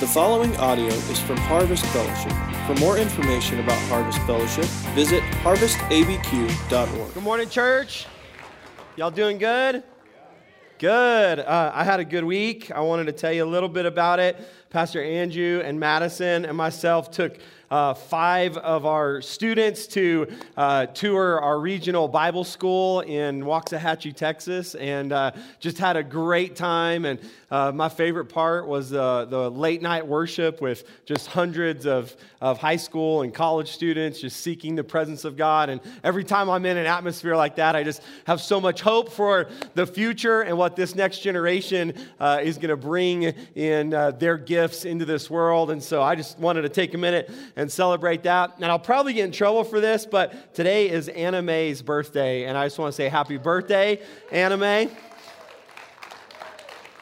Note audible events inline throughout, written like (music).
The following audio is from Harvest Fellowship. For more information about Harvest Fellowship, visit harvestabq.org. Good morning, church. Y'all doing good? Good. Uh, I had a good week. I wanted to tell you a little bit about it. Pastor Andrew and Madison and myself took uh, five of our students to uh, tour our regional Bible school in Waxahachie, Texas, and uh, just had a great time. And uh, my favorite part was the, late night worship with just hundreds of, of high school and college students just seeking the presence of God. And every time I'm in an atmosphere like that, I just have so much hope for the future and what this next generation uh, is going to bring in uh, their gifts into this world. And so I just wanted to take a minute and celebrate that. And I'll probably get in trouble for this, but today is Anna Mae's birthday. And I just want to say happy birthday, Anna Mae.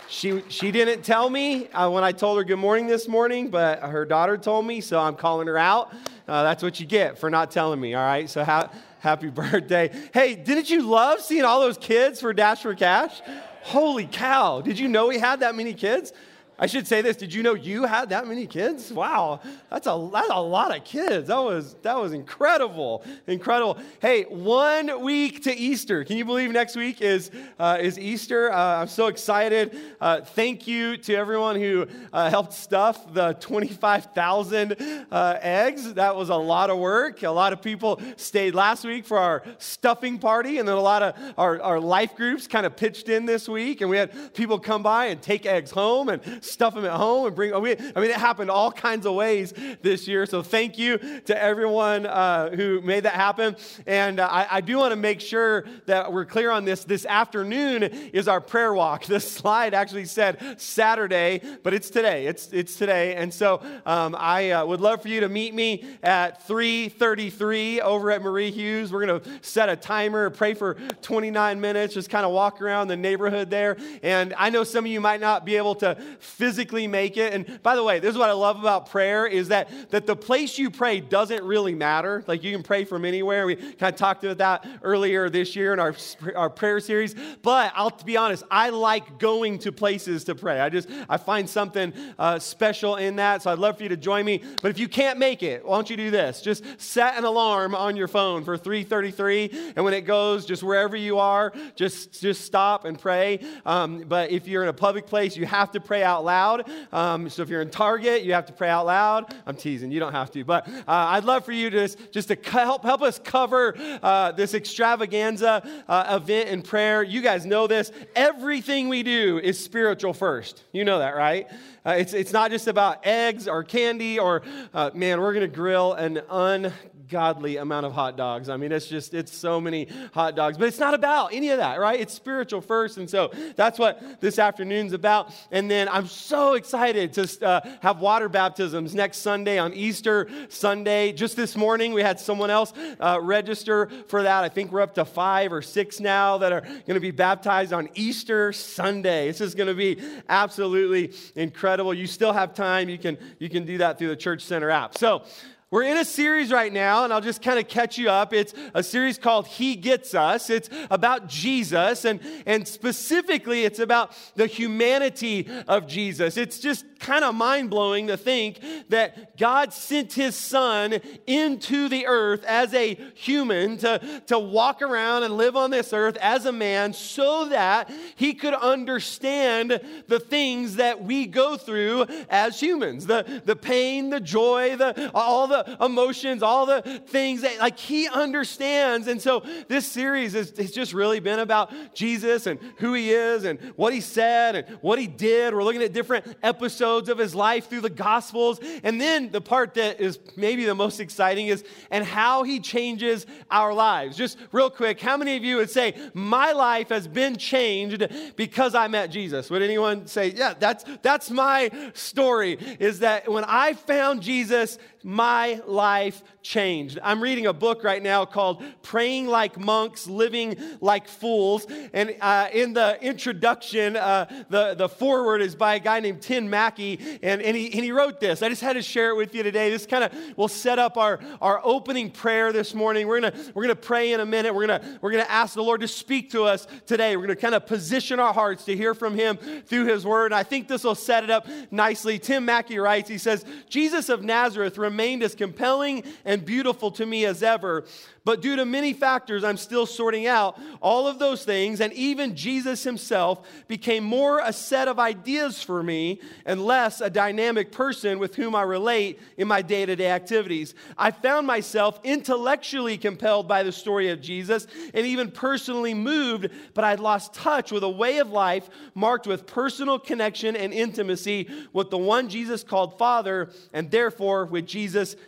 She, she didn't tell me uh, when I told her good morning this morning, but her daughter told me, so I'm calling her out. Uh, that's what you get for not telling me, all right? So ha- happy (laughs) birthday. Hey, didn't you love seeing all those kids for Dash for Cash? Holy cow, did you know we had that many kids? I should say this. Did you know you had that many kids? Wow, that's a, that's a lot of kids. That was, that was incredible. Incredible. Hey, one week to Easter. Can you believe next week is, uh, is Easter? Uh, I'm so excited. Uh, thank you to everyone who uh, helped stuff the 25,000 uh, eggs. That was a lot of work. A lot of people stayed last week for our stuffing party, and then a lot of our, our life groups kind of pitched in this week, and we had people come by and take eggs home and stuff them at home and bring. I mean, it happened all kinds of ways this year. So thank you to everyone uh, who made that happen. And uh, I, I, do want to make sure that we're clear on this. This afternoon is our prayer walk. (laughs) This slide actually said Saturday, but it's today. It's it's today. And so um, I uh, would love for you to meet me at 3:33 over at Marie Hughes. We're to set a timer, pray for 29 minutes, just kind of walk around the neighborhood there. And I know some of you might not be able to physically make it. And by the way, this is what I love about prayer is that, that the place you pray doesn't really matter. Like you can pray from anywhere. We kind of talked about that earlier this year in our, our prayer series. But I'll be honest, I like going to places to pray. I just, I find something uh, special in that. So I'd love for you to join me. But if you can't make it, why don't you do this? Just set an alarm on your phone for 3.33. And when it goes, just wherever you are, just, just stop and pray. Um, but if you're in a public place, you have to pray out loud. Um, so if you're in Target, you have to pray out loud. I'm teasing, you don't have to. But uh, I'd love for you to just, just to help, help us cover uh, this extravaganza uh, event in prayer. You guys know this. Everything we do is spiritual first. You know that, right? Uh, it's, it's not just about eggs or candy or, uh, man, we're to grill an un ungodly amount of hot dogs. I mean, it's just, it's so many hot dogs. But it's not about any of that, right? It's spiritual first. And so that's what this afternoon's about. And then I'm so excited to uh, have water baptisms next Sunday on Easter Sunday. Just this morning, we had someone else uh, register for that. I think we're up to five or six now that are going to be baptized on Easter Sunday. This is going to be absolutely incredible. You still have time. You can, you can do that through the Church Center app. So, we're in a series right now, and I'll just kind of catch you up. It's a series called He Gets Us. It's about Jesus, and, and specifically, it's about the humanity of Jesus. It's just kind of mind blowing to think that God sent His Son into the earth as a human to, to walk around and live on this earth as a man so that He could understand the things that we go through as humans the, the pain, the joy, the, all the emotions, all the things that like he understands. And so this series has, has just really been about Jesus and who he is and what he said and what he did. We're looking at different episodes of his life through the Gospels. And then the part that is maybe the most exciting is and how he changes our lives. Just real quick, how many of you would say, My life has been changed because I met Jesus? Would anyone say, Yeah, that's that's my story, is that when I found Jesus, my life changed. I'm reading a book right now called Praying Like Monks, Living Like Fools. And uh, in the introduction, uh, the, the foreword is by a guy named Tim Mackie, and, and, he, and he wrote this. I just had to share it with you today. This kind of will set up our, our opening prayer this morning. We're going we're gonna pray in a minute. We're going we're gonna ask the Lord to speak to us today. We're going to kind of position our hearts to hear from Him through His Word. And I think this will set it up nicely. Tim Mackie writes, he says, Jesus of Nazareth remained as compelling and beautiful to me as ever. But due to many factors I'm still sorting out, all of those things, and even Jesus himself, became more a set of ideas for me and less a dynamic person with whom I relate in my day to day activities. I found myself intellectually compelled by the story of Jesus and even personally moved, but I'd lost touch with a way of life marked with personal connection and intimacy with the one Jesus called Father, and therefore with Jesus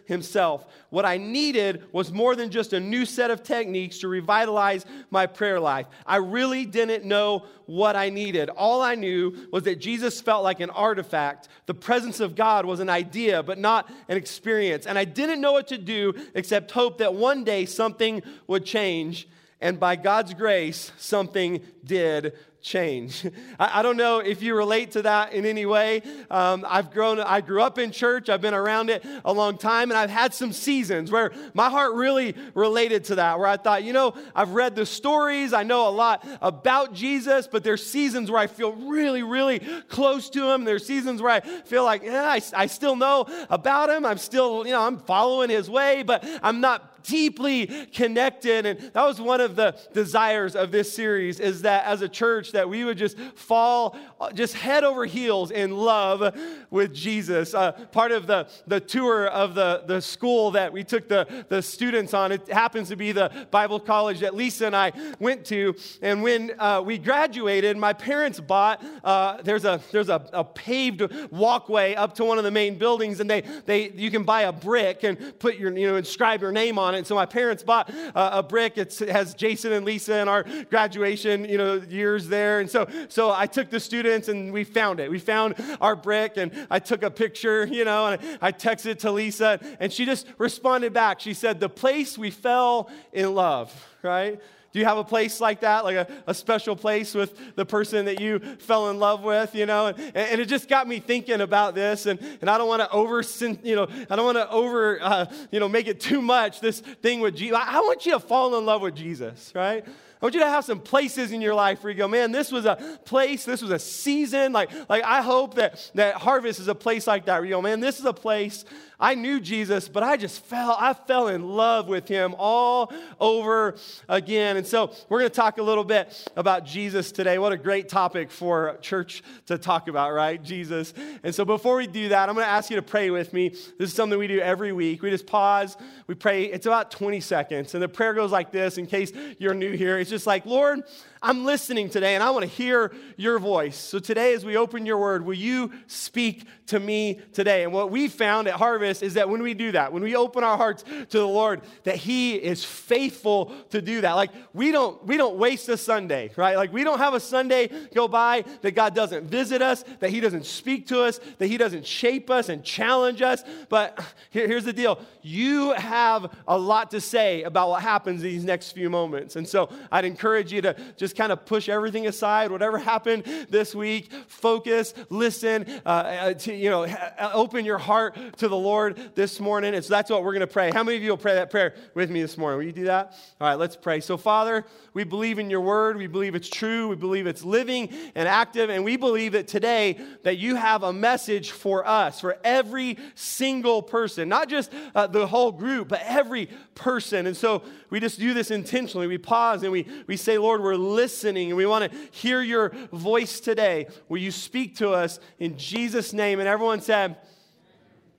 himself. What I needed was more than just a new set of techniques to revitalize my prayer life. I really didn't know what I needed. All I knew was that Jesus felt like an artifact. The presence of God was an idea, but not an experience. And I didn't know what to do except hope that one day something would change. And by God's grace, something did change. (laughs) I, I, don't know if you relate to that in any way. Um, I've grown, I grew up in church, I've been around it a long time, and I've had some seasons where my heart really related to that, where I thought, you know, I've read the stories, I know a lot about Jesus, but there's seasons where I feel really, really close to him. There's seasons where I feel like, yeah, I, I still know about him. I'm still, you know, I'm following his way, but I'm not deeply connected. And that was one of the desires of this series is that as a church that we would just fall just head over heels in love with Jesus. Uh, part of the, the tour of the, the school that we took the, the students on, it happens to be the Bible college that Lisa and I went to. And when uh, we graduated, my parents bought, uh, there's, a, there's a, a paved walkway up to one of the main buildings, and they, they, you can buy a brick and put your, you know, inscribe your name on it. And so my parents bought uh, a brick. It's, it has Jason and Lisa and our graduation, you know, years there. And so, so I took the students and we found it. We found our brick and I took a picture, (laughs) you know, and I texted it to Lisa and she just responded back. She said, the place we fell in love, right? Do you have a place like that, like a, a special place with the person that you fell in love with, you know? And, and it just got me thinking about this, and, and I don't want to over, you know, I don't want to over, uh, you know, make it too much, this thing with Jesus. I want you to fall in love with Jesus, right? I want you to have some places in your life where you go, man, this was a place, this was a season. Like, like I hope that, that Harvest is a place like that where you go, man, this is a place I knew Jesus, but I just fell, I fell in love with him all over again. And so we're going to talk a little bit about Jesus today. What a great topic for church to talk about, right? Jesus. And so before we do that, I'm going to ask you to pray with me. This is something we do every week. We just pause, we pray. It's about 20 seconds. And the prayer goes like this in case you're new here. It's just like, Lord, I'm listening today and I want to hear your voice. So today, as we open your word, will you speak to me today? And what we found at Harvest is that when we do that, when we open our hearts to the Lord, that He is faithful to do that. Like we don't we don't waste a Sunday, right? Like we don't have a Sunday go by that God doesn't visit us, that He doesn't speak to us, that He doesn't shape us and challenge us. But here, here's the deal: you have a lot to say about what happens these next few moments. And so I'd encourage you to just kind of push everything aside, whatever (laughs) happened this week, focus, listen, uh, uh to, you know, uh, open your heart to the Lord this morning. And so that's what we're going to pray. How many of you will pray that prayer with me this morning? Will you do that? All right, let's pray. So, Father, we believe in your word. We believe it's true. We believe it's living and active. And we believe that today that you have a message for us, for every single person, not just uh, the whole group, but every person. And so we just do this intentionally. We pause and we, we say, Lord, we're listening and we want to hear your voice today. Will you speak to us in Jesus' name? And everyone said,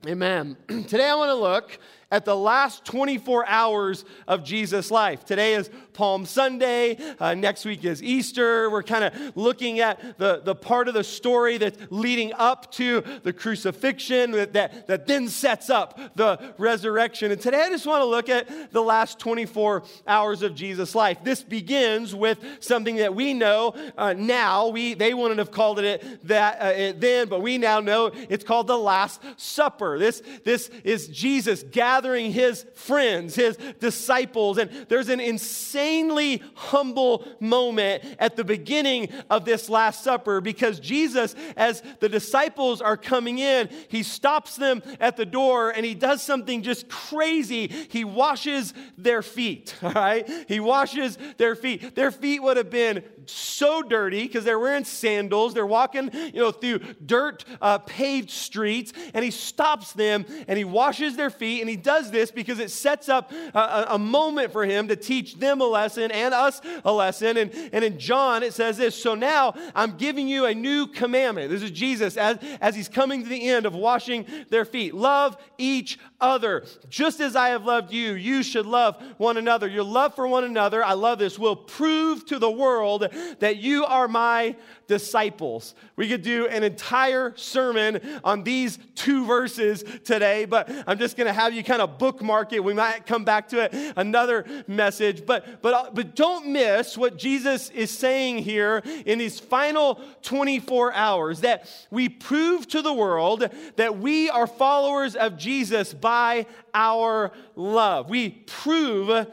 Amen. (clears throat) Today I want to look at the last 24 hours of Jesus' life. Today is Palm Sunday. Uh, next week is Easter. We're kind of looking at the, the part of the story that's leading up to the crucifixion that, that, that then sets up the resurrection. And today I just want to look at the last 24 hours of Jesus' life. This begins with something that we know uh, now. We, they wouldn't have called it that uh, it then, but we now know it's called the Last Supper. This, this is Jesus gathering gathering his friends, his disciples. And there's an insanely humble moment at the beginning of this Last Supper because Jesus, as the disciples are coming in, he stops them at the door and he does something just crazy. He washes their feet, (laughs) all right? He washes their feet. Their feet would have been so dirty because they're wearing sandals. They're walking, you know, through dirt uh, paved streets. And he stops them and he washes their feet. And he does this because it sets up a, a moment for him to teach them a lesson and us a lesson. And, and in John, it says this So now I'm giving you a new commandment. This is Jesus as, as he's coming to the end of washing their feet. Love each other. Just as I have loved you, you should love one another. Your love for one another, I love this, will prove to the world that you are my disciples. We could do an entire sermon on these two verses today, but I'm just going to have you kind of bookmark it. We might come back to it another message, but but uh, but don't miss what Jesus is saying here in these final 24 hours that we prove to the world that we are followers of Jesus by our love. We prove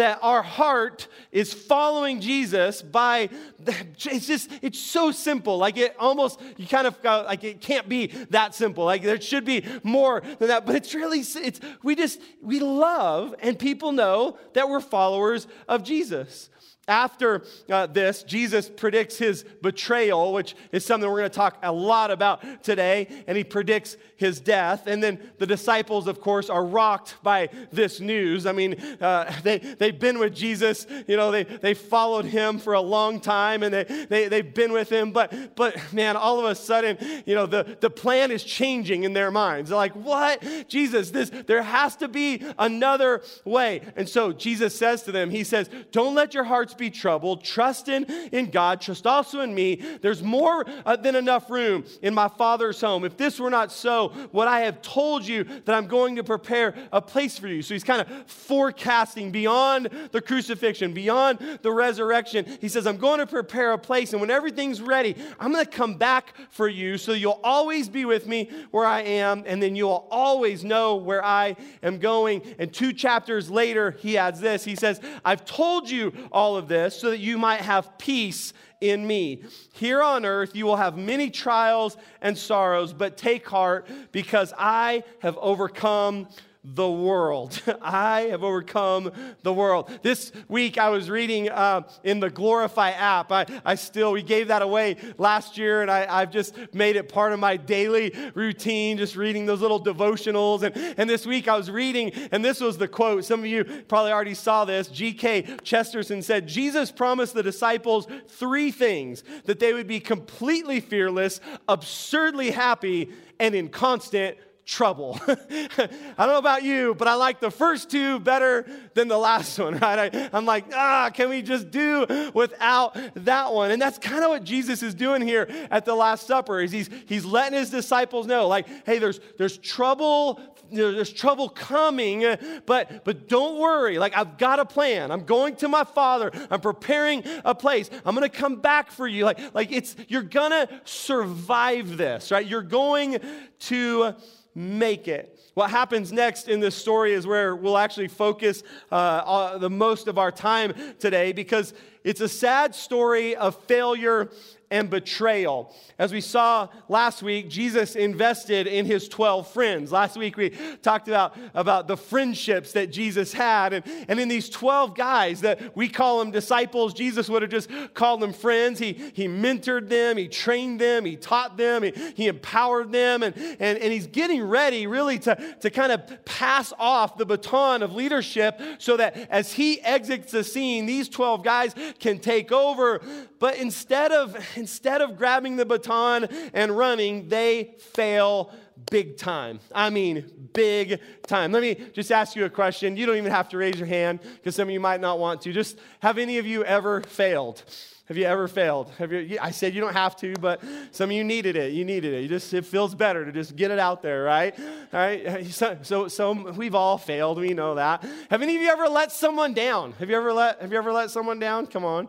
that our heart is following Jesus by it's just it's so simple. Like it almost you kind of like it can't be that simple. Like there should be more than that. But it's really it's we just we love and people know that we're followers of Jesus after uh, this, Jesus predicts his betrayal, which is something we're going to talk a lot about today, and he predicts his death. And then the disciples, of course, are rocked by this news. I mean, uh, (laughs) they, they've been with Jesus, you know, they, they followed him for a long time, and they, they, they've been with him. But, but man, all of a sudden, you know, the, the plan is changing in their minds. They're like, what? Jesus, this, there has to be another way. And so Jesus says to them, He says, Don't let your hearts be troubled. Trust in, in God. Trust also in me. There's more uh, than enough room in my Father's home. If this were not so, what I have told you that I'm going to prepare a place for you. So he's kind of forecasting beyond the crucifixion, beyond the resurrection. He says, I'm going to prepare a place. And when everything's ready, I'm going to come back for you so you'll always be with me where I am. And then you'll always know where I am going. And two chapters later, he adds this. He says, I've told you all of this so that you might have peace in me. Here on earth, you will have many trials and sorrows, but take heart because I have overcome the world. (laughs) I have overcome the world. This week I was reading uh, in the Glorify app. I, I still, we gave that away last year, and I, have just made it part of my daily routine, just reading those little devotionals. And, and this week I was reading, and this was the quote. Some of you probably already saw this. G.K. Chesterton said, Jesus promised the disciples three things that they would be completely fearless, absurdly happy, and in constant trouble. (laughs) I don't know about you, but I like the first two better than the last one, (laughs) right? I, am like, ah, can we just do without that one? And that's kind of what Jesus is doing here at the Last Supper. Is he's he's letting his disciples know, like, hey, there's there's trouble. There's trouble coming, but but don't worry. Like I've got a plan. I'm going to my Father. I'm preparing a place. I'm going to come back for you. Like like it's you're gonna survive this, right? You're going to make it. What happens next in this story is where we'll actually focus uh, the most of our time today because it's a sad story of failure and betrayal. As we saw last week, Jesus invested in his 12 friends. Last week we talked about, about the friendships that Jesus had. And, and in these 12 guys that we call them disciples, Jesus would have just called them friends. He, he mentored them, he trained them, he taught them, he, he empowered them. And, and, and he's getting ready really to, to kind of pass off the baton of leadership so that as he exits the scene, these 12 guys can take over. But instead of, (laughs) instead of grabbing the baton and running, they fail big time. I mean, big time. Let me just ask you a question. You don't even have to raise your hand because some of you might not want to. Just have any of you ever failed? Have you ever failed? Have you, I said you don't have to, but some of you needed it. You needed it. You just it feels better to just get it out there, right? All right. So, so, so we've all failed. We know that. Have any of you ever let someone down? Have you ever let Have you ever let someone down? Come on.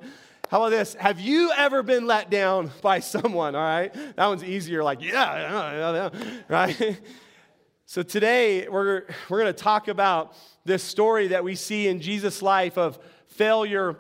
How about this? Have you ever been let down by someone? All right. That one's easier. Like yeah, right. So today we're we're going to talk about this story that we see in Jesus' life of failure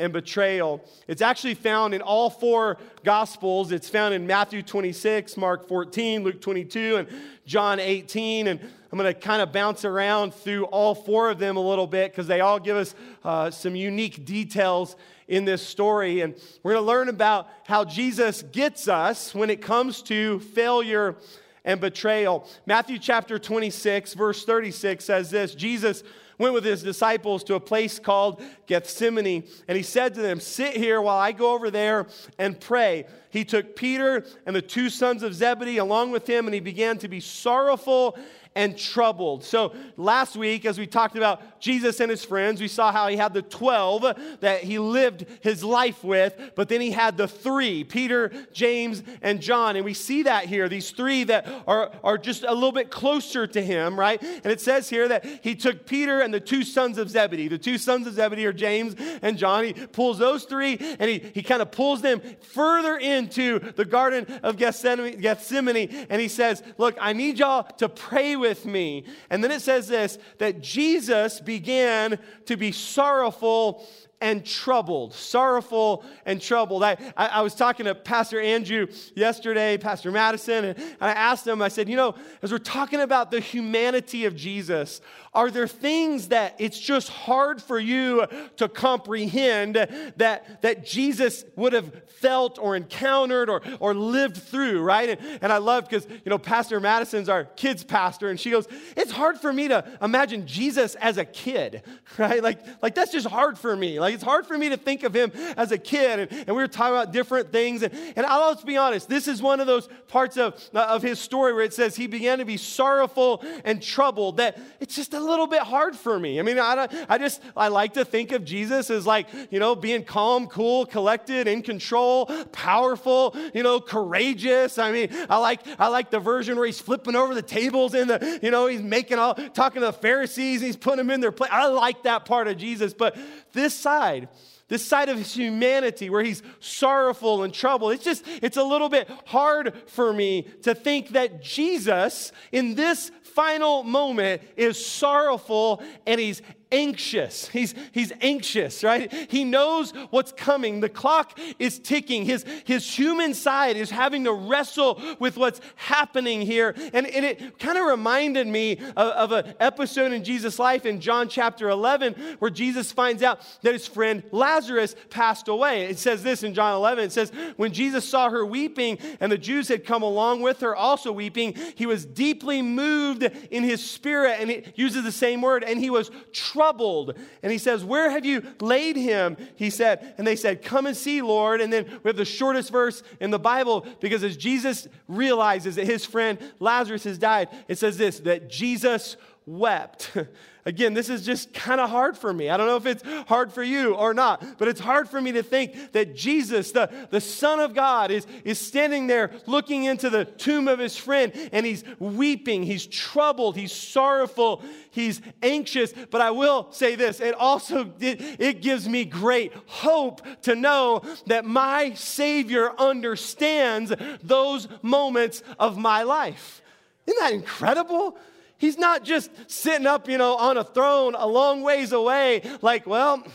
and betrayal. It's actually found in all four Gospels. It's found in Matthew 26, Mark 14, Luke 22, and John 18. And I'm going to kind of bounce around through all four of them a little bit because they all give us uh, some unique details in this story. And we're going to learn about how Jesus gets us when it comes to failure and betrayal. Matthew chapter 26, verse 36 says this Jesus went with his disciples to a place called Gethsemane, and he said to them, Sit here while I go over there and pray. He took Peter and the two sons of Zebedee along with him, and he began to be sorrowful and troubled. So, last week, as we talked about Jesus and his friends, we saw how he had the 12 that he lived his life with, but then he had the three Peter, James, and John. And we see that here, these three that are, are just a little bit closer to him, right? And it says here that he took Peter and the two sons of Zebedee. The two sons of Zebedee are James and John. He pulls those three and he, he kind of pulls them further into the Garden of Gethsemane, Gethsemane and he says, Look, I need y'all to pray with me. And then it says this that Jesus began to be sorrowful and troubled. Sorrowful and troubled. I, I, I, was talking to Pastor Andrew yesterday, Pastor Madison, and I asked him, I said, you know, as we're talking about the humanity of Jesus, are there things that it's just hard for you to comprehend that, that Jesus would have felt or encountered or, or lived through, right? And, and I love because, you know, Pastor Madison's our kids pastor, and she goes, It's hard for me to imagine Jesus as a kid, (laughs) right? Like, like that's just hard for me. Like, it's hard for me to think of him as a kid. And, and we were talking about different things. And, and I'll just be honest, this is one of those parts of, uh, of his story where it says he began to be sorrowful and troubled, that it's just a little bit hard for me. I mean, I, I just, I like to think of Jesus as like, you know, being calm, cool, collected, in control, powerful, you know, courageous. I mean, I like, I like the version where he's flipping over the tables and the, you know, he's making all, talking to the Pharisees, and he's putting them in their place. I like that part of Jesus, but this side, this side of his humanity where he's sorrowful and troubled. It's just, it's a little bit hard for me to think that Jesus, in this final moment is sorrowful and he's anxious. He's, he's anxious, right? He knows what's coming. The clock is ticking. His, his human side is having to wrestle with what's happening here. And, and it kind of reminded me of, of an episode in Jesus' life in John chapter 11 where Jesus finds out that his friend Lazarus passed away. It says this in John 11. It says, When Jesus saw her weeping and the Jews had come along with her also weeping, he was deeply moved in his spirit. And it uses the same word. And he was troubled troubled. And he says, Where have you laid him? He said, and they said, Come and see, Lord. And then we have the shortest verse in the Bible because as Jesus realizes that his friend Lazarus has died, it says this that Jesus wept. (laughs) Again, this is just kind of hard for me. I don't know if it's hard for you or not, but it's hard for me to think that Jesus, the, the Son of God, is, is standing there looking into the tomb of his friend and he's weeping, he's troubled, he's sorrowful, he's anxious. But I will say this it also it, it gives me great hope to know that my Savior understands those moments of my life. Isn't that incredible? He's not just sitting up, you know, on a throne a long ways away, like, well,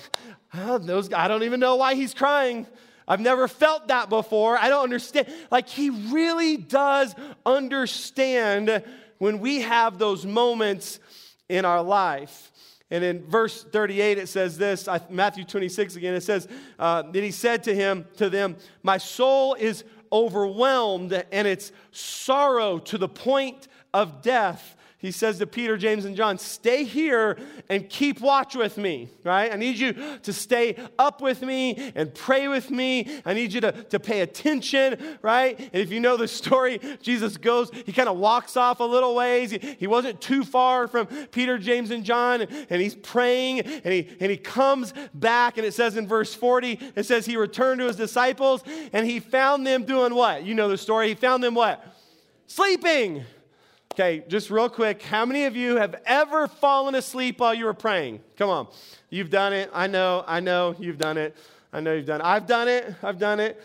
those, I don't even know why he's crying. I've never felt that before. I don't understand. Like, he really does understand when we have those moments in our life. And in verse 38, it says this Matthew 26 again, it says, uh, That he said to him, to them, My soul is overwhelmed and it's sorrow to the point of death he says to Peter, James, and John, stay here and keep watch with me, right? I need you to stay up with me and pray with me. I need you to, to pay attention, right? And if you know the story, Jesus goes, he kind of walks off a little ways. He, he wasn't too far from Peter, James, and John, and, and he's praying, and he, and he comes back, and it says in verse 40, it says he returned to his disciples, and he found them doing what? You know the story. He found them what? Sleeping. Okay, just real quick, how many of you have ever fallen asleep while you were praying? Come on. You've done it. I know, I know you've done it. I know you've done it. I've done it. I've done it.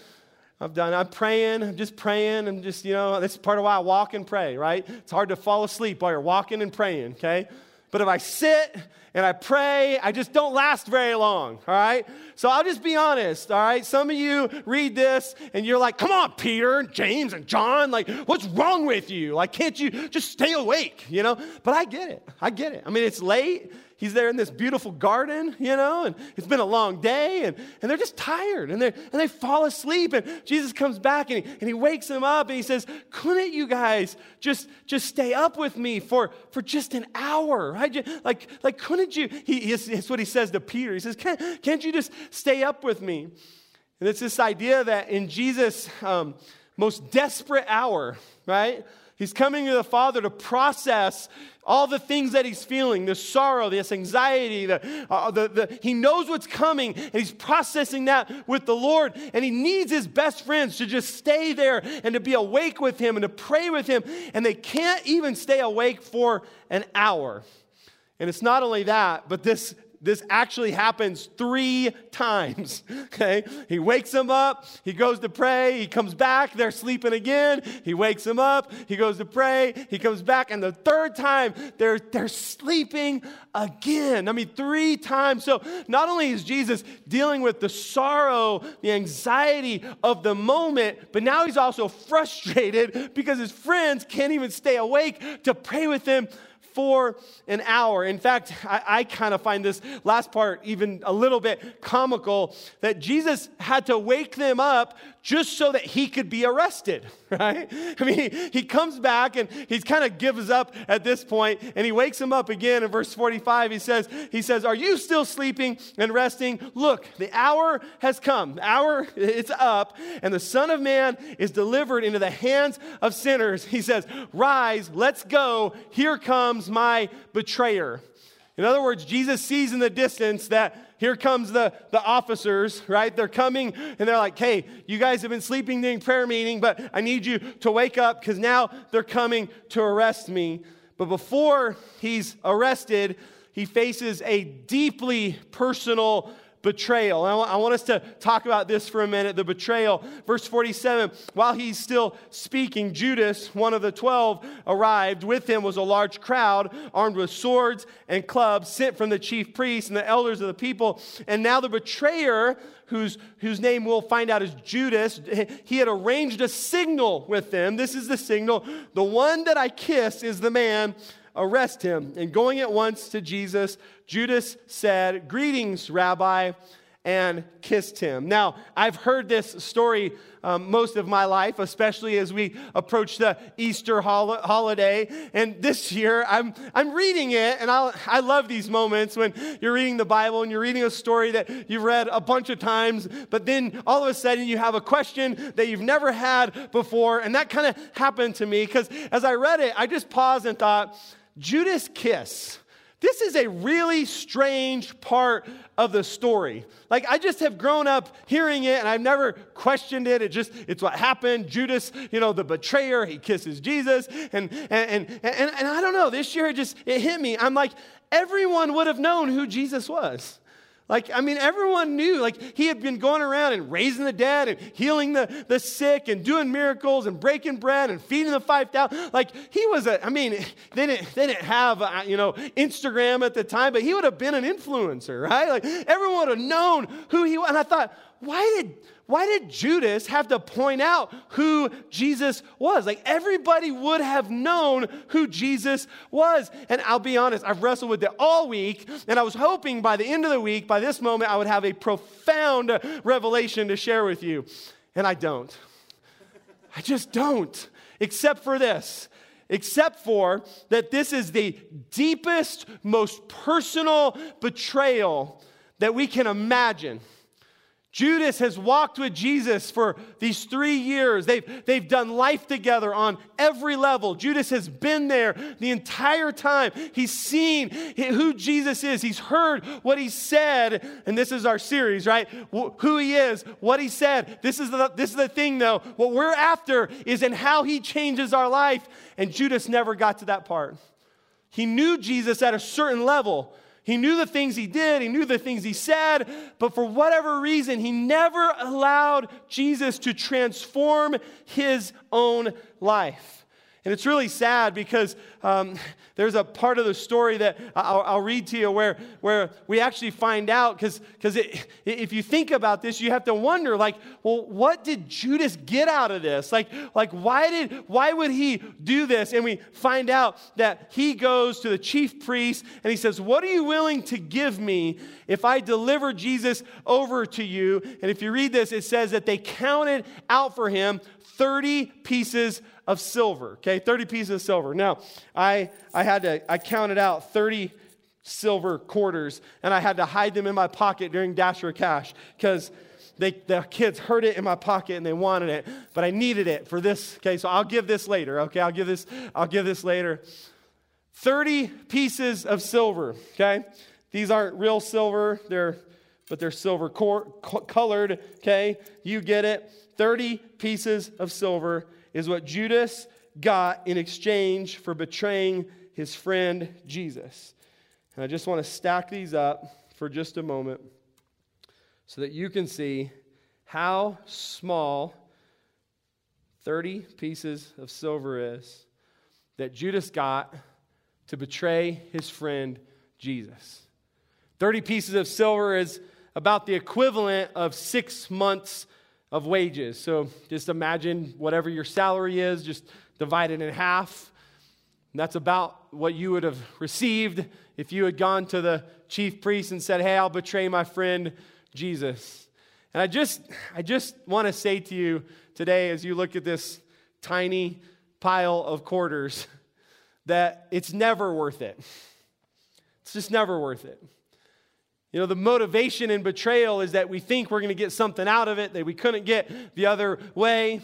I've done. I'm praying. I'm just praying. I'm just, you know, that's part of why I walk and pray, right? It's hard to fall asleep while you're walking and praying, okay? But if I sit and I pray, I just don't last very long, all right? So I'll just be honest, all right? Some of you read this and you're like, come on, Peter and James and John, like, what's wrong with you? Like, can't you just stay awake, you know? But I get it. I get it. I mean, it's late he's there in this beautiful garden, you know, and it's been a long day, and, and they're just tired, and, they and they fall asleep. And Jesus comes back and he, and he wakes them up and he says, Couldn't you guys just, just stay up with me for, for just an hour? Right? Like, like couldn't you? He, it's what he says to Peter. He says, can't, can't you just stay up with me? And it's this idea that in Jesus' um, most desperate hour, right? He's coming to the Father to process all the things that he's feeling the sorrow, this anxiety, the, uh, the, the, he knows what's coming, and he's processing that with the Lord. And he needs his best friends to just stay there and to be awake with him and to pray with him. And they can't even stay awake for an hour. And it's not only that, but this this actually happens three times. (laughs) Okay? He wakes them up, he goes to pray, he comes back, they're sleeping again. He wakes them up, he goes to pray, he comes back, and the third time they're, they're sleeping again. I mean, three times. So not only is Jesus dealing with the sorrow, the anxiety of the moment, but now he's also frustrated (laughs) because his friends can't even stay awake to pray with him for an hour. In fact, I, I kind of find this last part even a little bit comical that Jesus had to wake them up just so that he could be arrested, (laughs) right? I mean, he, he comes back and he kind of gives up at this point and he wakes him up again in verse 45. He says, he says, Are you still sleeping and resting? Look, the hour has come. The hour it's up, and the Son of Man is delivered into the hands of sinners. He says, Rise, let's go. Here comes my betrayer. In other words, Jesus sees in the distance that here comes the, the officers, right? They're coming and they're like, hey, you guys have been sleeping during prayer meeting, but I need you to wake up because now they're coming to arrest me. But before he's arrested, he faces a deeply personal betrayal. I want us to talk about this for a minute the betrayal. Verse 47 While he's still speaking, Judas, one of the twelve, arrived. With him was a large crowd armed with swords and clubs sent from the chief priests and the elders of the people. And now the betrayer, whose, whose name we'll find out is Judas, he had arranged a signal with them. This is the signal the one that I kiss is the man arrest him. And going at once to Jesus, Judas said, Greetings, Rabbi, and kissed him. Now, I've heard this story um, most of my life, especially as we approach the Easter hol- holiday. And this year, I'm, I'm reading it, and i I love these moments when you're reading the Bible and you're reading a story that you've read a bunch of times, but then all of a sudden you have a question that you've never had before. And that kind of happened to me because as I read it, I just paused and thought, Judas kiss. This is a really strange part of the story. Like I just have grown up hearing it and I've never questioned it. It just it's what happened. Judas, you know, the betrayer, he kisses Jesus and and and and, and I don't know, this year it just it hit me. I'm like everyone would have known who Jesus was. Like, I mean, everyone knew, like, he had been going around and raising the dead and healing the, the sick and doing miracles and breaking bread and feeding the 5,000. Like, he was a, I mean, (laughs) they didn't, they didn't have, uh, you know, Instagram at the time, but he would have been an influencer, right? Like, everyone would have known who he was. And I thought, why did, why did Judas have to point out who Jesus was? Like everybody would have known who Jesus was. And I'll be honest, I've wrestled with it all week, and I was hoping by the end of the week, by this moment, I would have a profound revelation to share with you. And I don't. I just don't, except for this except for that this is the deepest, most personal betrayal that we can imagine. Judas has walked with Jesus for these three years. They've, they've done life together on every level. Judas has been there the entire time. He's seen who Jesus is, he's heard what he said. And this is our series, right? Who he is, what he said. This is the, this is the thing, though. What we're after is in how he changes our life. And Judas never got to that part. He knew Jesus at a certain level. He knew the things he did, he knew the things he said, but for whatever reason, he never allowed Jesus to transform his own life. And it's really sad because um, (laughs) there's a part of the story that I'll, I'll, read to you where, where we actually find out, because if you think about this, you have to wonder, like, well, what did Judas get out of this? Like, like why, did, why would he do this? And we find out that he goes to the chief priest and he says, What are you willing to give me if I deliver Jesus over to you? And if you read this, it says that they counted out for him 30 pieces of silver. Okay, 30 pieces of silver. Now, I, I had to, I counted out 30 silver quarters and I had to hide them in my pocket during Dash for Cash because they, the kids heard it in my pocket and they wanted it, but I needed it for this. Okay, so I'll give this later. Okay, I'll give this, I'll give this later. 30 pieces of silver. Okay, these aren't real silver, they're but they're silver cor- colored. Okay, you get it. 30 pieces of silver is what Judas got in exchange for betraying his friend Jesus. And I just want to stack these up for just a moment so that you can see how small 30 pieces of silver is that Judas got to betray his friend Jesus. 30 pieces of silver is about the equivalent of six months of wages. So just imagine whatever your salary is, just divide it in half. And that's about what you would have received if you had gone to the chief priest and said, Hey, I'll betray my friend Jesus. And I just, I just want to say to you today, as you look at this tiny pile of quarters, that it's never worth it. It's just never worth it. You know, the motivation in betrayal is that we think we're going to get something out of it that we couldn't get the other way.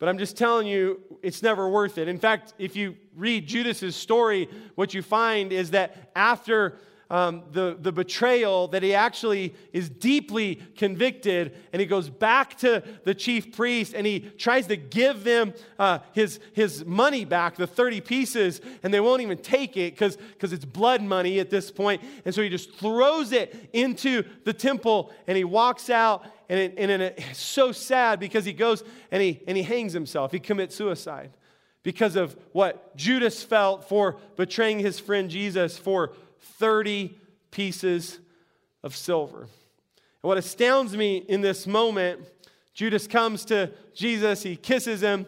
But I'm just telling you, it's never worth it. In fact, if you read Judas's story, what you find is that after um, the, the betrayal that he actually is deeply convicted and he goes back to the chief priest and he tries to give them uh, his, his money back, the 30 pieces, and they won't even take it because it's blood money at this point. And so he just throws it into the temple and he walks out. And, it, and it, it's so sad because he goes and he, and he hangs himself. He commits suicide because of what Judas felt for betraying his friend Jesus, for 30 pieces of silver. And what astounds me in this moment, Judas comes to Jesus, he kisses him,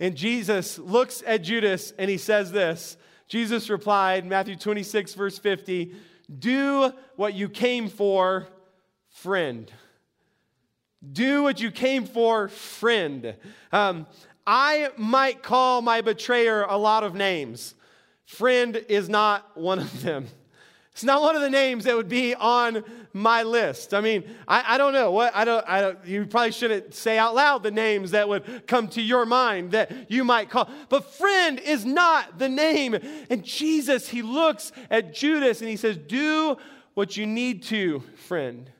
and Jesus looks at Judas and he says this. Jesus replied, Matthew 26, verse 50, Do what you came for, friend. Do what you came for, friend. Um, I might call my betrayer a lot of names. Friend is not one of them. It's not one of the names that would be on my list. I mean, I, I don't know what I don't, I don't. You probably shouldn't say out loud the names that would come to your mind that you might call. But friend is not the name. And Jesus, he looks at Judas and he says, "Do what you need to, friend."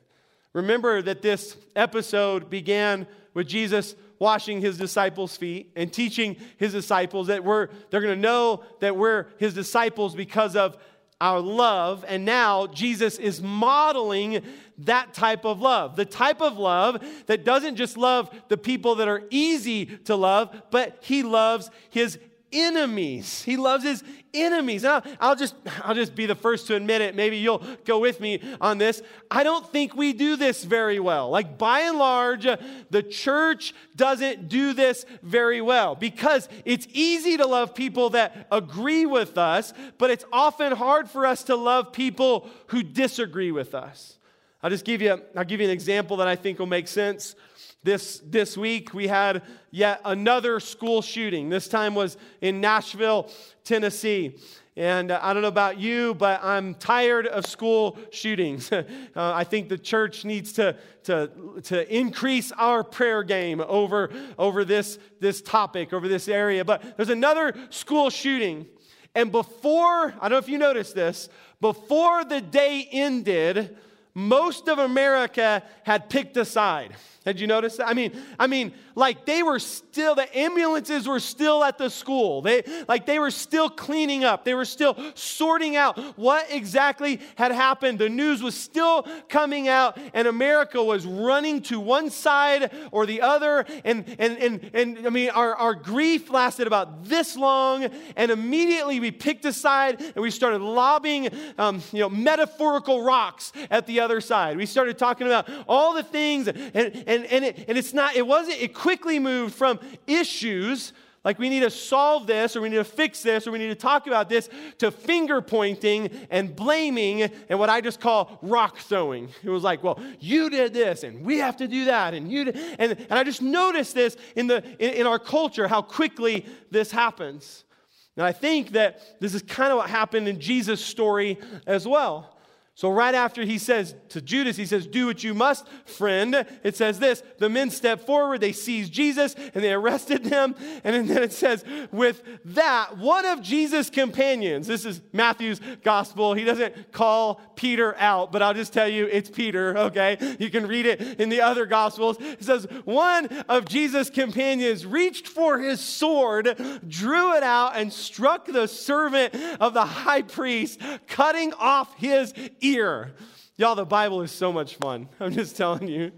Remember that this episode began with Jesus washing his disciples' feet and teaching his disciples that we're they're going to know that we're his disciples because of our love, and now Jesus is modeling that type of love. The type of love that doesn't just love the people that are easy to love, but he loves his enemies. He loves his enemies. I'll, I'll, just, I'll just be the first to admit it. Maybe you'll go with me on this. I don't think we do this very well. Like, by and large, the church doesn't do this very well because it's easy to love people that agree with us, but it's often hard for us to love people who disagree with us. I'll just give you, I'll give you an example that I think will make sense. This, this week, we had yet another school shooting. This time was in Nashville, Tennessee. And uh, I don't know about you, but I'm tired of school shootings. (laughs) uh, I think the church needs to, to, to increase our prayer game over, over this, this topic, over this area. But there's another school shooting. And before, I don't know if you noticed this, before the day ended, most of America had picked a side. Had you noticed that? I mean, I mean, like they were still, the ambulances were still at the school. They like they were still cleaning up. They were still sorting out what exactly had happened. The news was still coming out, and America was running to one side or the other. And and and, and I mean, our, our grief lasted about this long, and immediately we picked a side and we started lobbing um, you know, metaphorical rocks at the other side. We started talking about all the things and, and and, and, it, and it's not, it wasn't, it quickly moved from issues like we need to solve this or we need to fix this or we need to talk about this to finger pointing and blaming and what I just call rock throwing. It was like, well, you did this and we have to do that and you did, and, and I just noticed this in, the, in, in our culture, how quickly this happens. And I think that this is kind of what happened in Jesus' story as well. So, right after he says to Judas, he says, Do what you must, friend. It says this the men step forward, they seize Jesus, and they arrested him. And then it says, With that, one of Jesus' companions, this is Matthew's gospel. He doesn't call Peter out, but I'll just tell you it's Peter, okay? You can read it in the other gospels. It says, One of Jesus' companions reached for his sword, drew it out, and struck the servant of the high priest, cutting off his ear. Y'all, the Bible is so much fun. (laughs) I'm just telling you.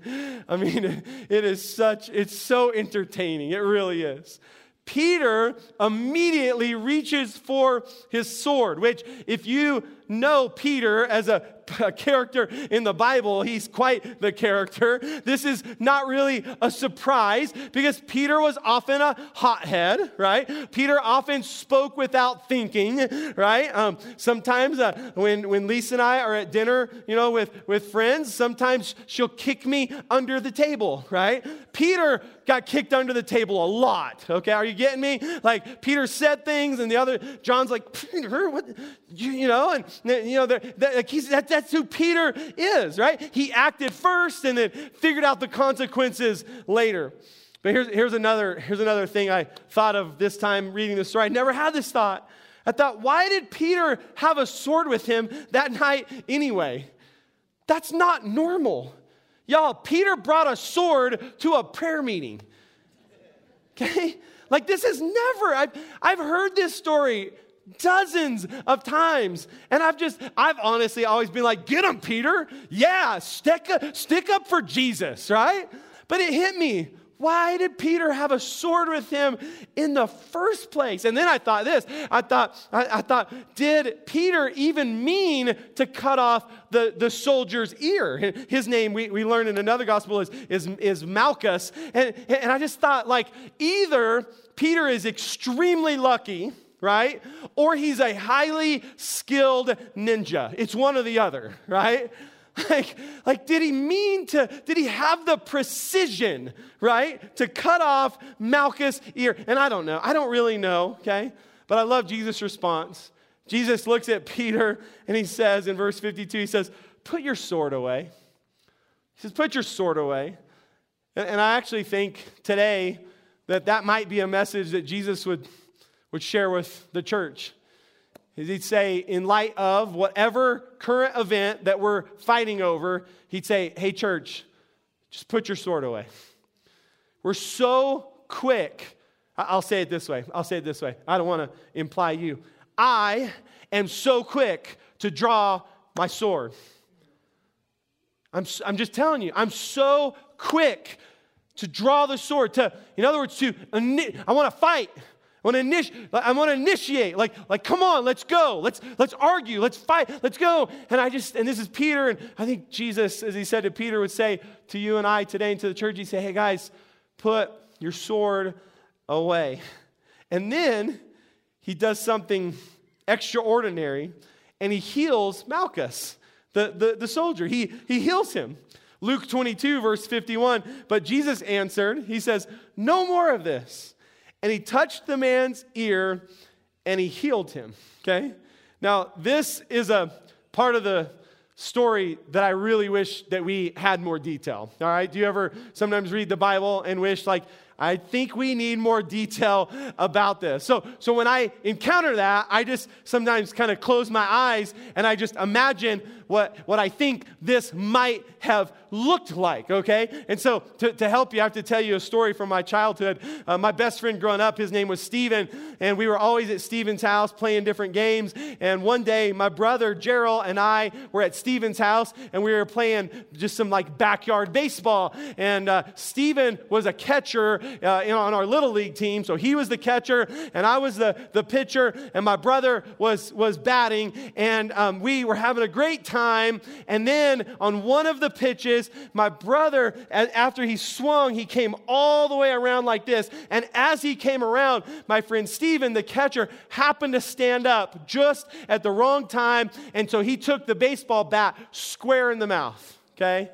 I mean, it is such, it's so entertaining. It really is. Peter immediately reaches for his sword, which, if you know Peter as a, a, character in the Bible. He's quite the character. This is not really a surprise because Peter was often a hothead, right? Peter often spoke without thinking, right? Um, sometimes uh, when, when Lisa and I are at dinner, you know, with, with friends, sometimes she'll kick me under the table, right? Peter got kicked under the table a lot, okay? Are you getting me? Like, Peter said things, and the other, John's like, Peter, what? You, you know, and you know, that, that, that's who Peter is, right? He acted first and then figured out the consequences later. But here's, here's, another, here's another thing I thought of this time reading this story. I never had this thought. I thought, why did Peter have a sword with him that night anyway? That's not normal. Y'all, Peter brought a sword to a prayer meeting. (laughs) Okay? Like, this is never, I've, I've heard this story dozens of times. And I've just, I've honestly always been like, get him, Peter. Yeah, stick, stick up for Jesus, right? But it hit me. Why did Peter have a sword with him in the first place? And then I thought this. I thought, I, I thought, did Peter even mean to cut off the, the soldier's ear? His name, we, we learn in another gospel, is, is, is Malchus. And, and I just thought, like, either Peter is extremely lucky right? Or he's a highly skilled ninja. It's one or the other, (laughs) right? Like, like, did he mean to, did he have the precision, right, to cut off Malchus' ear? And I don't know. I don't really know, okay? But I love Jesus' response. Jesus looks at Peter and he says in verse 52, he says, Put your sword away. He says, Put your sword away. And, and I actually think today that that might be a message that Jesus would would share with the church. He'd say, in light of whatever current event that we're fighting over, he'd say, hey, church, just put your sword away. We're so quick. I'll say it this way. I'll say it this way. I don't want to imply you. I am so quick to draw my sword. I'm, I'm just telling you, I'm so quick to draw the sword, to, in other words, to, I want to fight. Want to initiate. I want to initiate. Like, like, come on, let's go. Let's let's argue. Let's fight. Let's go. And I just, and this is Peter, and I think Jesus, as he said to Peter, would say to you and I today and to the church, he'd say, Hey guys, put your sword away. And then he does something extraordinary, and he heals Malchus, the, the, the soldier. He he heals him. Luke 22, verse 51. But Jesus answered, He says, No more of this. And he touched the man's ear and he healed him. Okay? Now, this is a part of the story that I really wish that we had more detail. All right? Do you ever sometimes read the Bible and wish, like, I think we need more detail about this. So, so when I encounter that, I just sometimes kind of close my eyes and I just imagine what, what I think this might have looked like, okay? And so to, to help you, I have to tell you a story from my childhood. Uh, my best friend growing up, his name was Steven, and we were always at Steven's house playing different games. And one day, my brother Gerald and I were at Steven's house, and we were playing just some like backyard baseball. And uh, Steven was a catcher uh, on our little league team, so he was the catcher, and I was the, the pitcher, and my brother was, was batting, and um, we were having a great time. And then on one of the pitches, my brother, after he swung, he came all the way around like this. And as he came around, my friend Steven, the catcher, happened to stand up just at the wrong time. And so he took the baseball bat square in the mouth, okay?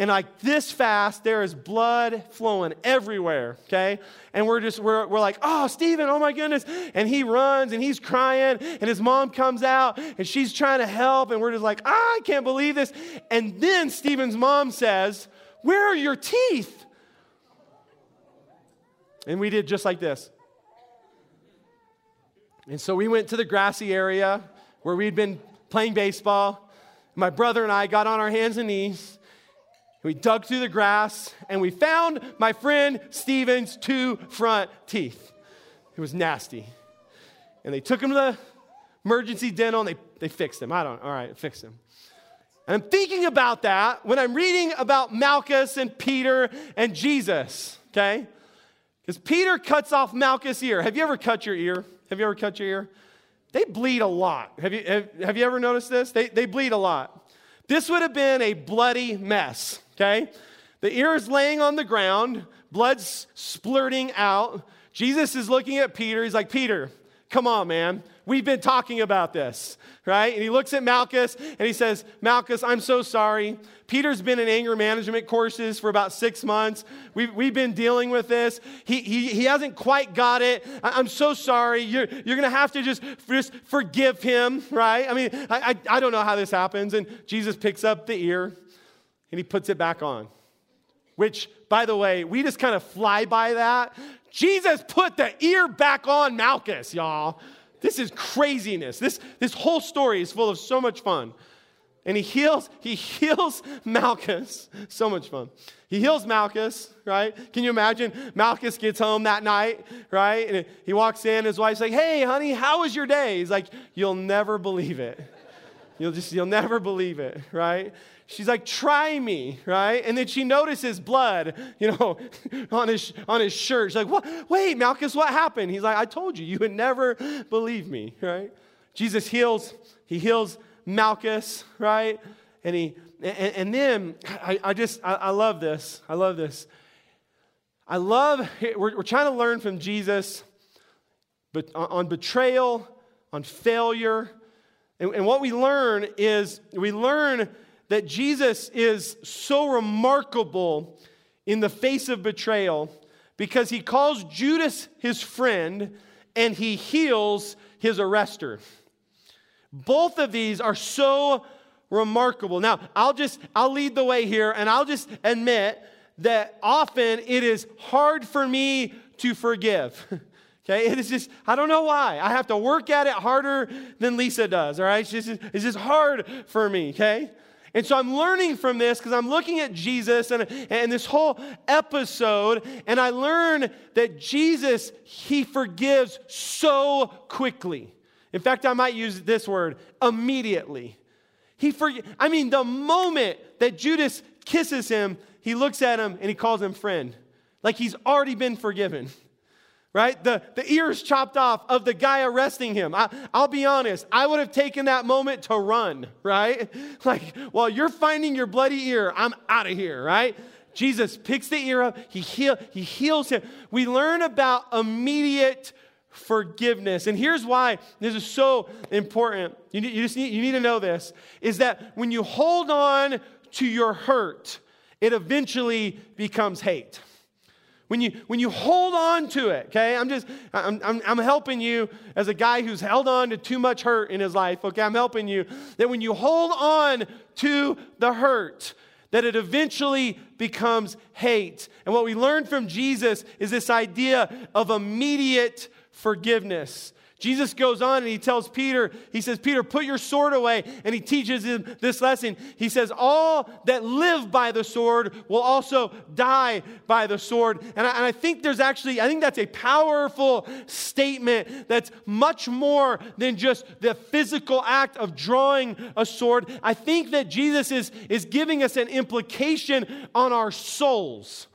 And like this fast, there is blood flowing everywhere, okay? And we're just, we're, we're like, oh, Stephen, oh my goodness. And he runs and he's crying, and his mom comes out and she's trying to help, and we're just like, ah, I can't believe this. And then Stephen's mom says, Where are your teeth? And we did just like this. And so we went to the grassy area where we'd been playing baseball. My brother and I got on our hands and knees we dug through the grass and we found my friend Steven's two front teeth. It was nasty. And they took him to the emergency dental and they, they fixed him. I don't, all right, fix him. And I'm thinking about that when I'm reading about Malchus and Peter and Jesus, okay? Because Peter cuts off Malchus' ear. Have you ever cut your ear? Have you ever cut your ear? They bleed a lot. Have you, have, have you ever noticed this? They, they bleed a lot. This would have been a bloody mess okay? The ear is laying on the ground, blood's splurting out. Jesus is looking at Peter. He's like, Peter, come on, man. We've been talking about this, right? And he looks at Malchus and he says, Malchus, I'm so sorry. Peter's been in anger management courses for about six months. We've, we've been dealing with this. He, he, he hasn't quite got it. I, am so sorry. You're, you're going to have to just, just forgive him, right? I mean, I, I, I don't know how this happens. And Jesus picks up the ear and he puts it back on. Which, by the way, we just kind of fly by that. Jesus put the ear back on Malchus, y'all. This is craziness. This, this whole story is full of so much fun. And he heals, he heals (laughs) Malchus. So much fun. He heals Malchus, right? Can you imagine? Malchus gets home that night, right? And he walks in, his wife's like, Hey, honey, how was your day? He's like, You'll never believe it. You'll just, you'll never believe it, right? She's like, try me, right? And then she notices blood, you know, (laughs) on his, on his shirt. She's like, what? wait, Malchus, what happened? He's like, I told you, you would never believe me, right? Jesus heals, he heals Malchus, right? And he, and, and then I, I just, I, I, love this. I love this. I love, we're, we're trying to learn from Jesus but on betrayal, on failure. And, and what we learn is we learn that Jesus is so remarkable in the face of betrayal because he calls Judas his friend and he heals his arrester. Both of these are so remarkable. Now, I'll just I'll lead the way here and I'll just admit that often it is hard for me to forgive. (laughs) Okay, it is just, I don't know why. I have to work at it harder than Lisa does, all right? It's just, it's just hard for me, okay? And so I'm learning from this because I'm looking at Jesus and, and this whole episode, and I learn that Jesus, he forgives so quickly. In fact, I might use this word immediately. He forg- I mean, the moment that Judas kisses him, he looks at him and he calls him friend, like he's already been forgiven right? The, the ears chopped off of the guy arresting him. I, I'll be honest, I would have taken that moment to run, right? (laughs) Like, while you're finding your bloody ear, I'm out of here, right? Jesus picks the ear up, he, heal, he heals him. We learn about immediate forgiveness. And here's why this is so important. You, you just need, you need to know this is that when you hold on to your hurt, it eventually becomes hate. When you, when you hold on to it, okay, I'm just, I'm, I'm, I'm helping you as a guy who's held on to too much hurt in his life, okay, I'm helping you that when you hold on to the hurt, that it eventually becomes hate. And what we learn from Jesus is this idea of immediate forgiveness. Jesus goes on and he tells Peter, he says, Peter, put your sword away. And he teaches him this lesson. He says, All that live by the sword will also die by the sword. And I, and I think there's actually, I think that's a powerful statement that's much more than just the physical act of drawing a sword. I think that Jesus is, is giving us an implication on our souls.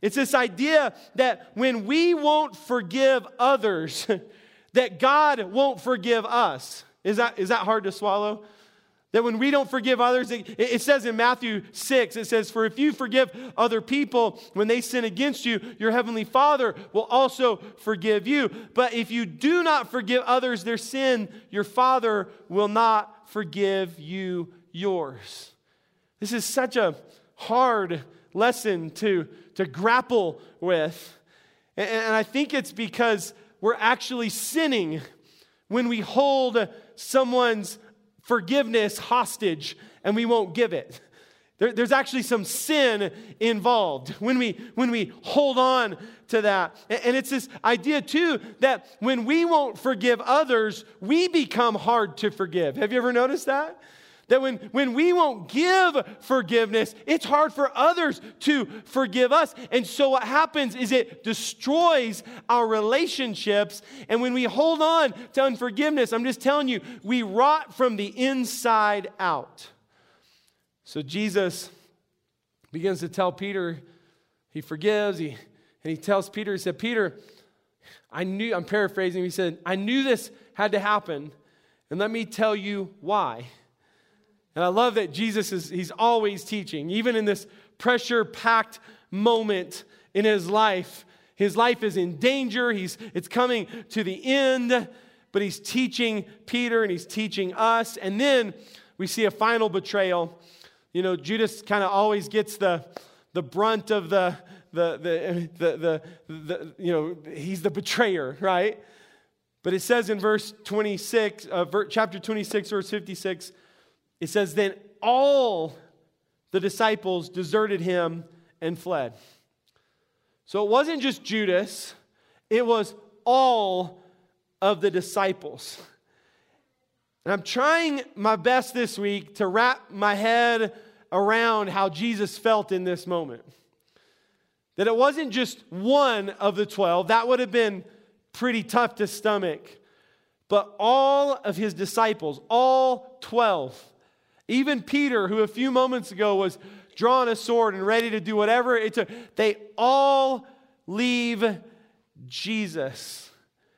It's this idea that when we won't forgive others, (laughs) that God won't forgive us. Is that, is that hard to swallow? That when we don't forgive others, it, it, says in Matthew 6, it says, For if you forgive other people when they sin against you, your heavenly Father will also forgive you. But if you do not forgive others their sin, your Father will not forgive you yours. This is such a hard lesson to, to grapple with. And, and I think it's because we're actually sinning when we hold someone's forgiveness hostage and we won't give it. There, there's actually some sin involved when we, when we hold on to that. And, and it's this idea, too, that when we won't forgive others, we become hard to forgive. Have you ever noticed that? That when, when we won't give forgiveness, it's hard for others to forgive us. And so what happens is it destroys our relationships. And when we hold on to unforgiveness, I'm just telling you, we rot from the inside out. So Jesus begins to tell Peter, he forgives, he, and he tells Peter, he said, Peter, I knew, I'm paraphrasing, he said, I knew this had to happen, and let me tell you why. And I love that Jesus is, he's always teaching, even in this pressure packed moment in his life. His life is in danger, he's, it's coming to the end, but he's teaching Peter and he's teaching us. And then we see a final betrayal. You know, Judas kind of always gets the, the brunt of the, the, the, the, the, the, you know, he's the betrayer, right? But it says in verse 26, uh, chapter 26, verse 56, it says, Then all the disciples deserted him and fled. So it wasn't just Judas, it was all of the disciples. And I'm trying my best this week to wrap my head around how Jesus felt in this moment. That it wasn't just one of the 12, that would have been pretty tough to stomach, but all of his disciples, all 12, even Peter, who a few moments ago was drawing a sword and ready to do whatever it took, they all leave Jesus.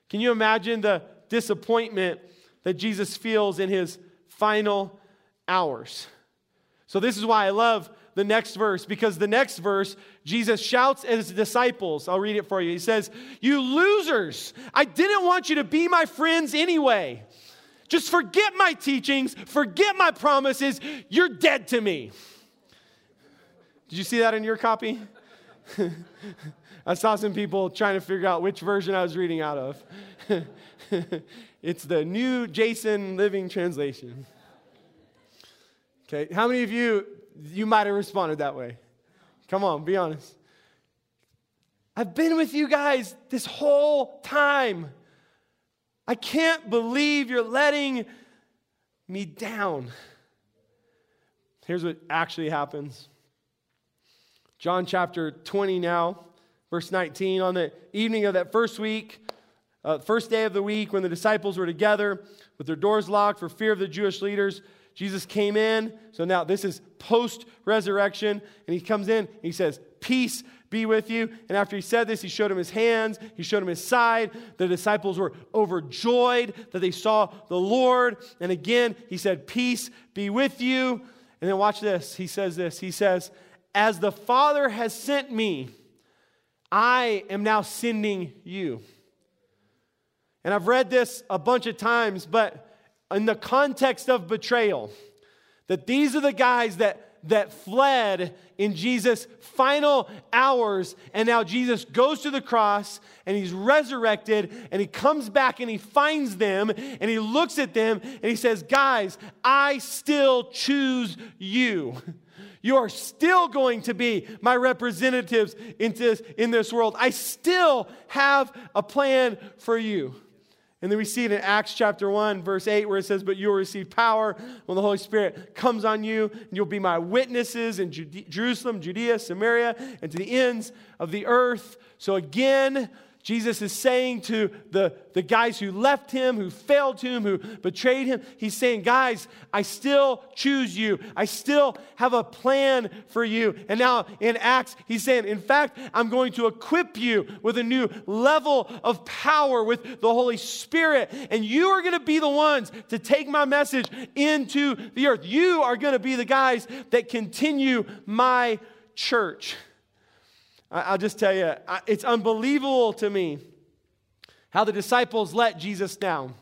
Can you imagine the disappointment that Jesus feels in his final hours? So, this is why I love the next verse, because the next verse, Jesus shouts at his disciples. I'll read it for you. He says, You losers, I didn't want you to be my friends anyway. Just forget my teachings, forget my promises. You're dead to me. Did you see that in your copy? (laughs) I saw some people trying to figure out which version I was reading out of. (laughs) it's the new Jason Living Translation. Okay, how many of you you might have responded that way? Come on, be honest. I've been with you guys this whole time. I can't believe you're letting me down. Here's what actually happens John chapter 20 now, verse 19. On the evening of that first week, uh, first day of the week, when the disciples were together with their doors locked for fear of the Jewish leaders, Jesus came in. So now this is post resurrection. And he comes in, he says, Peace be with you. And after he said this, he showed him his hands, he showed him his side. The disciples were overjoyed that they saw the Lord. And again, he said, Peace be with you. And then watch this. He says this. He says, As the Father has sent me, I am now sending you. And I've read this a bunch of times, but in the context of betrayal, that these are the guys that that fled in Jesus' final hours. And now Jesus goes to the cross and he's resurrected and he comes back and he finds them and he looks at them and he says, Guys, I still choose you. You are still going to be my representatives in this, in this world. I still have a plan for you. And then we see it in Acts chapter 1, verse 8, where it says, But you will receive power when the Holy Spirit comes on you, and you'll be my witnesses in Jerusalem, Judea, Samaria, and to the ends of the earth. So again, Jesus is saying to the, the guys who left him, who failed to him, who betrayed him, he's saying, Guys, I still choose you. I still have a plan for you. And now in Acts, he's saying, In fact, I'm going to equip you with a new level of power with the Holy Spirit. And you are going to be the ones to take my message into the earth. You are going to be the guys that continue my church. I'll just tell you, it's unbelievable to me how the disciples let Jesus down.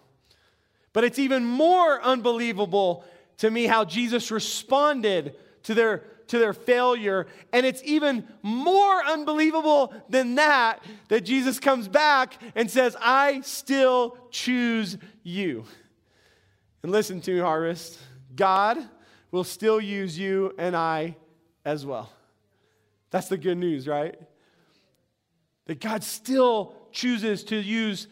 But it's even more unbelievable to me how Jesus responded to their, to their failure. And it's even more unbelievable than that that Jesus comes back and says, I still choose you. And listen to me, Harvest. God will still use you and I as well. That's the good news, right? That God still chooses to use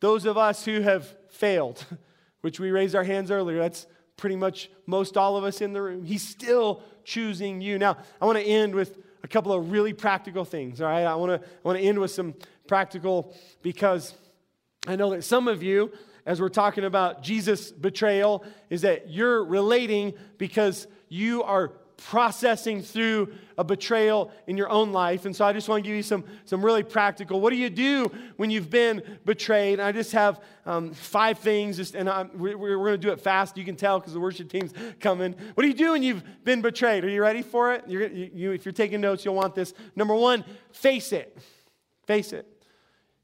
those of us who have failed, (laughs) which we raised our hands earlier. That's pretty much most all of us in the room. He's still choosing you. Now, I want to end with a couple of really practical things, all right? I want to, I want to end with some practical because I know that some of you, as we're talking about Jesus' betrayal, is that you're relating because you are processing through a betrayal in your own life. And so I just want to give you some, some really practical. What do you do when you've been betrayed? And I just have um, five things, just, and I'm, we're, we're going to do it fast. You can tell because the worship team's coming. What do you do when you've been betrayed? Are you ready for it? You're, you, you, if you're taking notes, you'll want this. Number one, face it. Face it.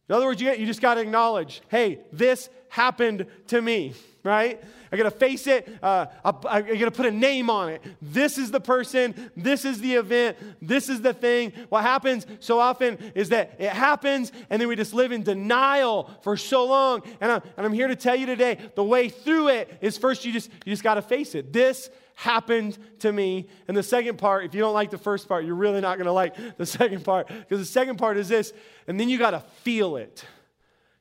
In other words, you, you just got to acknowledge hey, this happened to me, right? I got to face it. Uh, I, I got to put a name on it. This is the person. This is the event. This is the thing. What happens so often is that it happens, and then we just live in denial for so long. And I'm, and I'm here to tell you today the way through it is first you just, you just got to face it. This happened to me. And the second part, if you don't like the first part, you're really not going to like the second part. Because the second part is this, and then you got to feel it.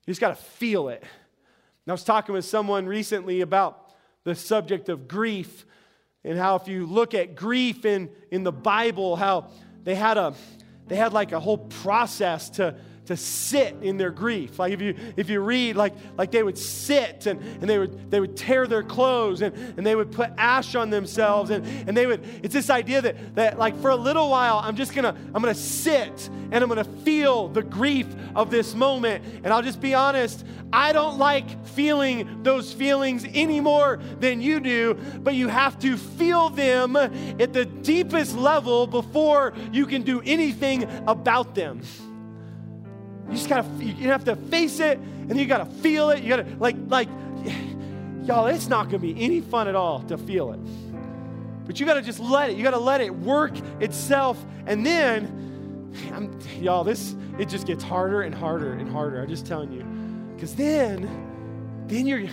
You just got to feel it. And I was talking with someone recently about the subject of grief and how if you look at grief in, in the Bible, how they had a they had like a whole process to to sit in their grief. Like if you if you read, like like they would sit and, and they would they would tear their clothes and, and they would put ash on themselves and, and they would it's this idea that that like for a little while I'm just gonna I'm gonna sit and I'm gonna feel the grief of this moment. And I'll just be honest, I don't like feeling those feelings any more than you do, but you have to feel them at the deepest level before you can do anything about them. You just gotta, you have to face it and you gotta feel it. You gotta, like, like, y'all, it's not gonna be any fun at all to feel it. But you gotta just let it, you gotta let it work itself. And then, I'm, y'all, this, it just gets harder and harder and harder. I'm just telling you. Because then, then you're,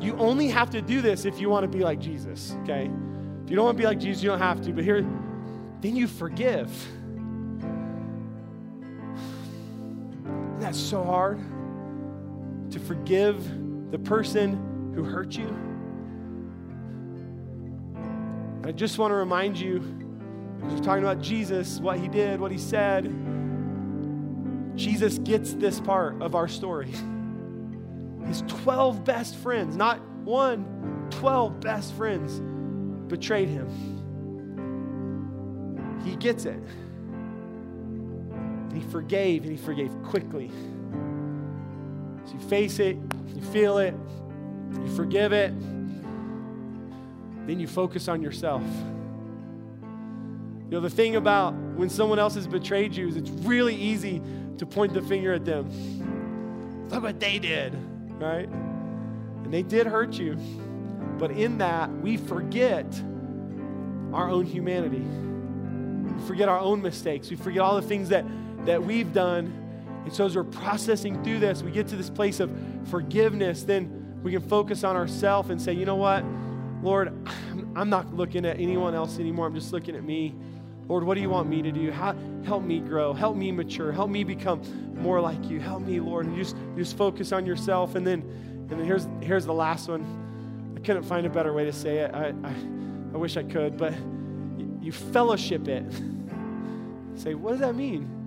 you only have to do this if you wanna be like Jesus, okay? If you don't wanna be like Jesus, you don't have to. But here, then you forgive. Isn't that so hard? To forgive the person who hurt you? I just want to remind you, because we're talking about Jesus, what he did, what he said. Jesus gets this part of our story. His 12 best friends, not one, 12 best friends betrayed him. He gets it. And he forgave, and he forgave quickly. So you face it, you feel it, you forgive it, then you focus on yourself. You know, the thing about when someone else has betrayed you is it's really easy to point the finger at them. Look what they did, right? And they did hurt you. But in that, we forget our own humanity. We forget our own mistakes. We forget all the things that, that we've done. And so, as we're processing through this, we get to this place of forgiveness, then we can focus on ourselves and say, you know what? Lord, I'm not looking at anyone else anymore. I'm just looking at me. Lord, what do you want me to do? How, help me grow. Help me mature. Help me become more like you. Help me, Lord. And just, just focus on yourself. And then, and then here's, here's the last one. I couldn't find a better way to say it. I, I, I wish I could, but you, you fellowship it. (laughs) say, what does that mean?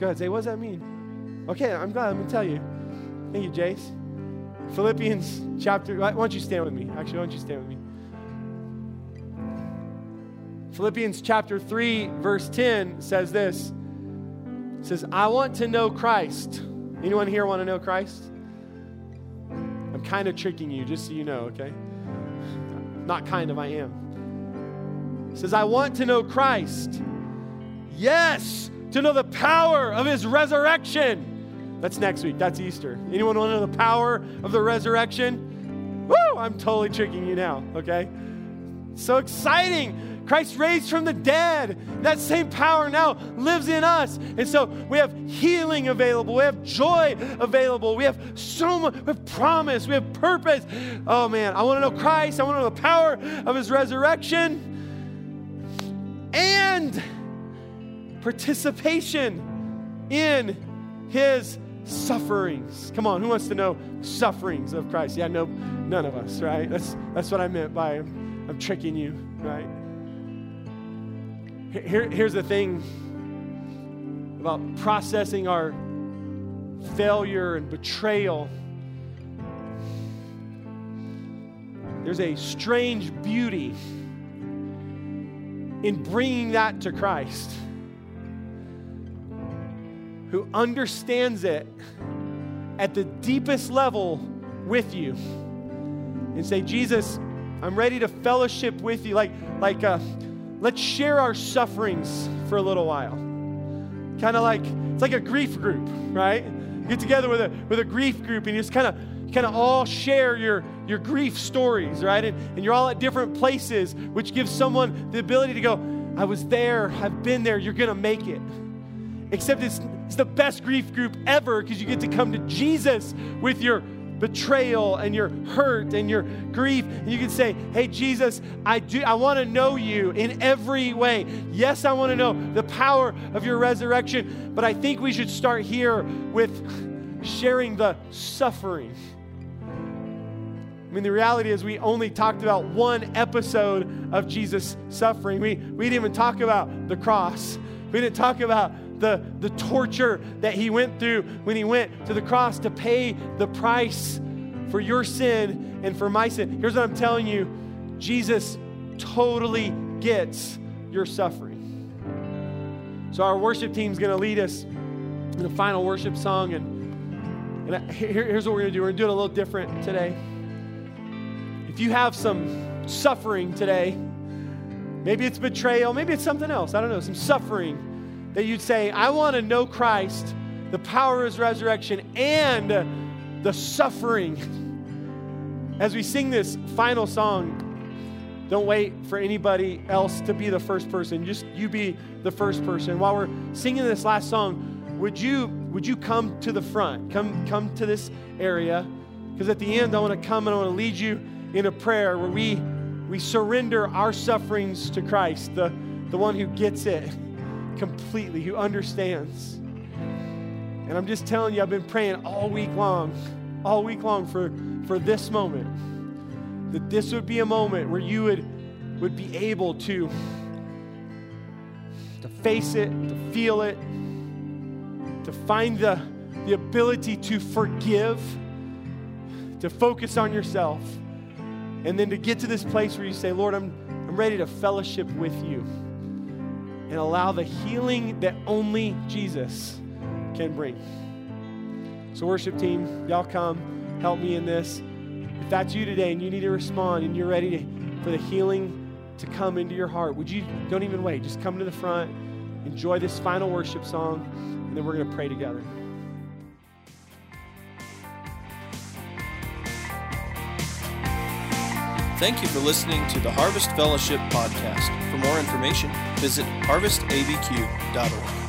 Go ahead, say, what does that mean? Okay, I'm glad. I'm going to tell you. Thank you, Jace. Philippians chapter, why don't you stand with me? Actually, why don't you stand with me? Philippians chapter 3, verse 10 says this. It says, I want to know Christ. Anyone here want to know Christ? I'm kind of tricking you, just so you know, okay? Not kind of, I am. It says, I want to know Christ. Yes, to know the power of his resurrection. That's next week. That's Easter. Anyone want to know the power of the resurrection? Woo! I'm totally tricking you now, okay? So exciting. Christ raised from the dead. That same power now lives in us. And so we have healing available. We have joy available. We have so much, we have promise. We have purpose. Oh man, I want to know Christ. I want to know the power of his resurrection. And participation in his sufferings. Come on, who wants to know sufferings of Christ? Yeah, no, none of us, right? That's that's what I meant by um, I'm tricking you, right? Here, here's the thing about processing our failure and betrayal. There's a strange beauty in bringing that to Christ, who understands it at the deepest level with you, and say, Jesus, I'm ready to fellowship with you. Like, like, uh, let's share our sufferings for a little while. Kind of like it's like a grief group, right? You get together with a with a grief group and you just kind of kind of all share your your grief stories, right? And, and you're all at different places, which gives someone the ability to go, I was there, I've been there, you're gonna make it. Except it's it's the best grief group ever because you get to come to Jesus with your betrayal and your hurt and your grief. And you can say, Hey, Jesus, I do I want to know you in every way. Yes, I want to know the power of your resurrection, but I think we should start here with sharing the suffering. I mean, the reality is, we only talked about one episode of Jesus' suffering. We, we didn't even talk about the cross. We didn't talk about the, the torture that he went through when he went to the cross to pay the price for your sin and for my sin. Here's what I'm telling you Jesus totally gets your suffering. So, our worship team's going to lead us in the final worship song. And, and here, here's what we're going to do we're going to do it a little different today. If you have some suffering today, maybe it's betrayal, maybe it's something else, I don't know, some suffering that you'd say, I want to know Christ, the power of his resurrection, and the suffering. (laughs) As we sing this final song, don't wait for anybody else to be the first person. Just you be the first person. While we're singing this last song, would you would you come to the front? Come come to this area because at the end I want to come and I want to lead you in a prayer where we we surrender our sufferings to Christ, the the one who gets it completely, who understands. And I'm just telling you, I've been praying all week long, all week long for, for this moment. That this would be a moment where you would, would be able to, to face it, to feel it, to find the, the ability to forgive, to focus on yourself, and then to get to this place where you say, Lord, I'm, I'm ready to fellowship with you and allow the healing that only Jesus can bring. So, worship team, y'all come, help me in this. If that's you today and you need to respond and you're ready to, for the healing to come into your heart, would you don't even wait, just come to the front, enjoy this final worship song, and then we're going to pray together. Thank you for listening to the Harvest Fellowship podcast. For more information, visit harvestabq.org.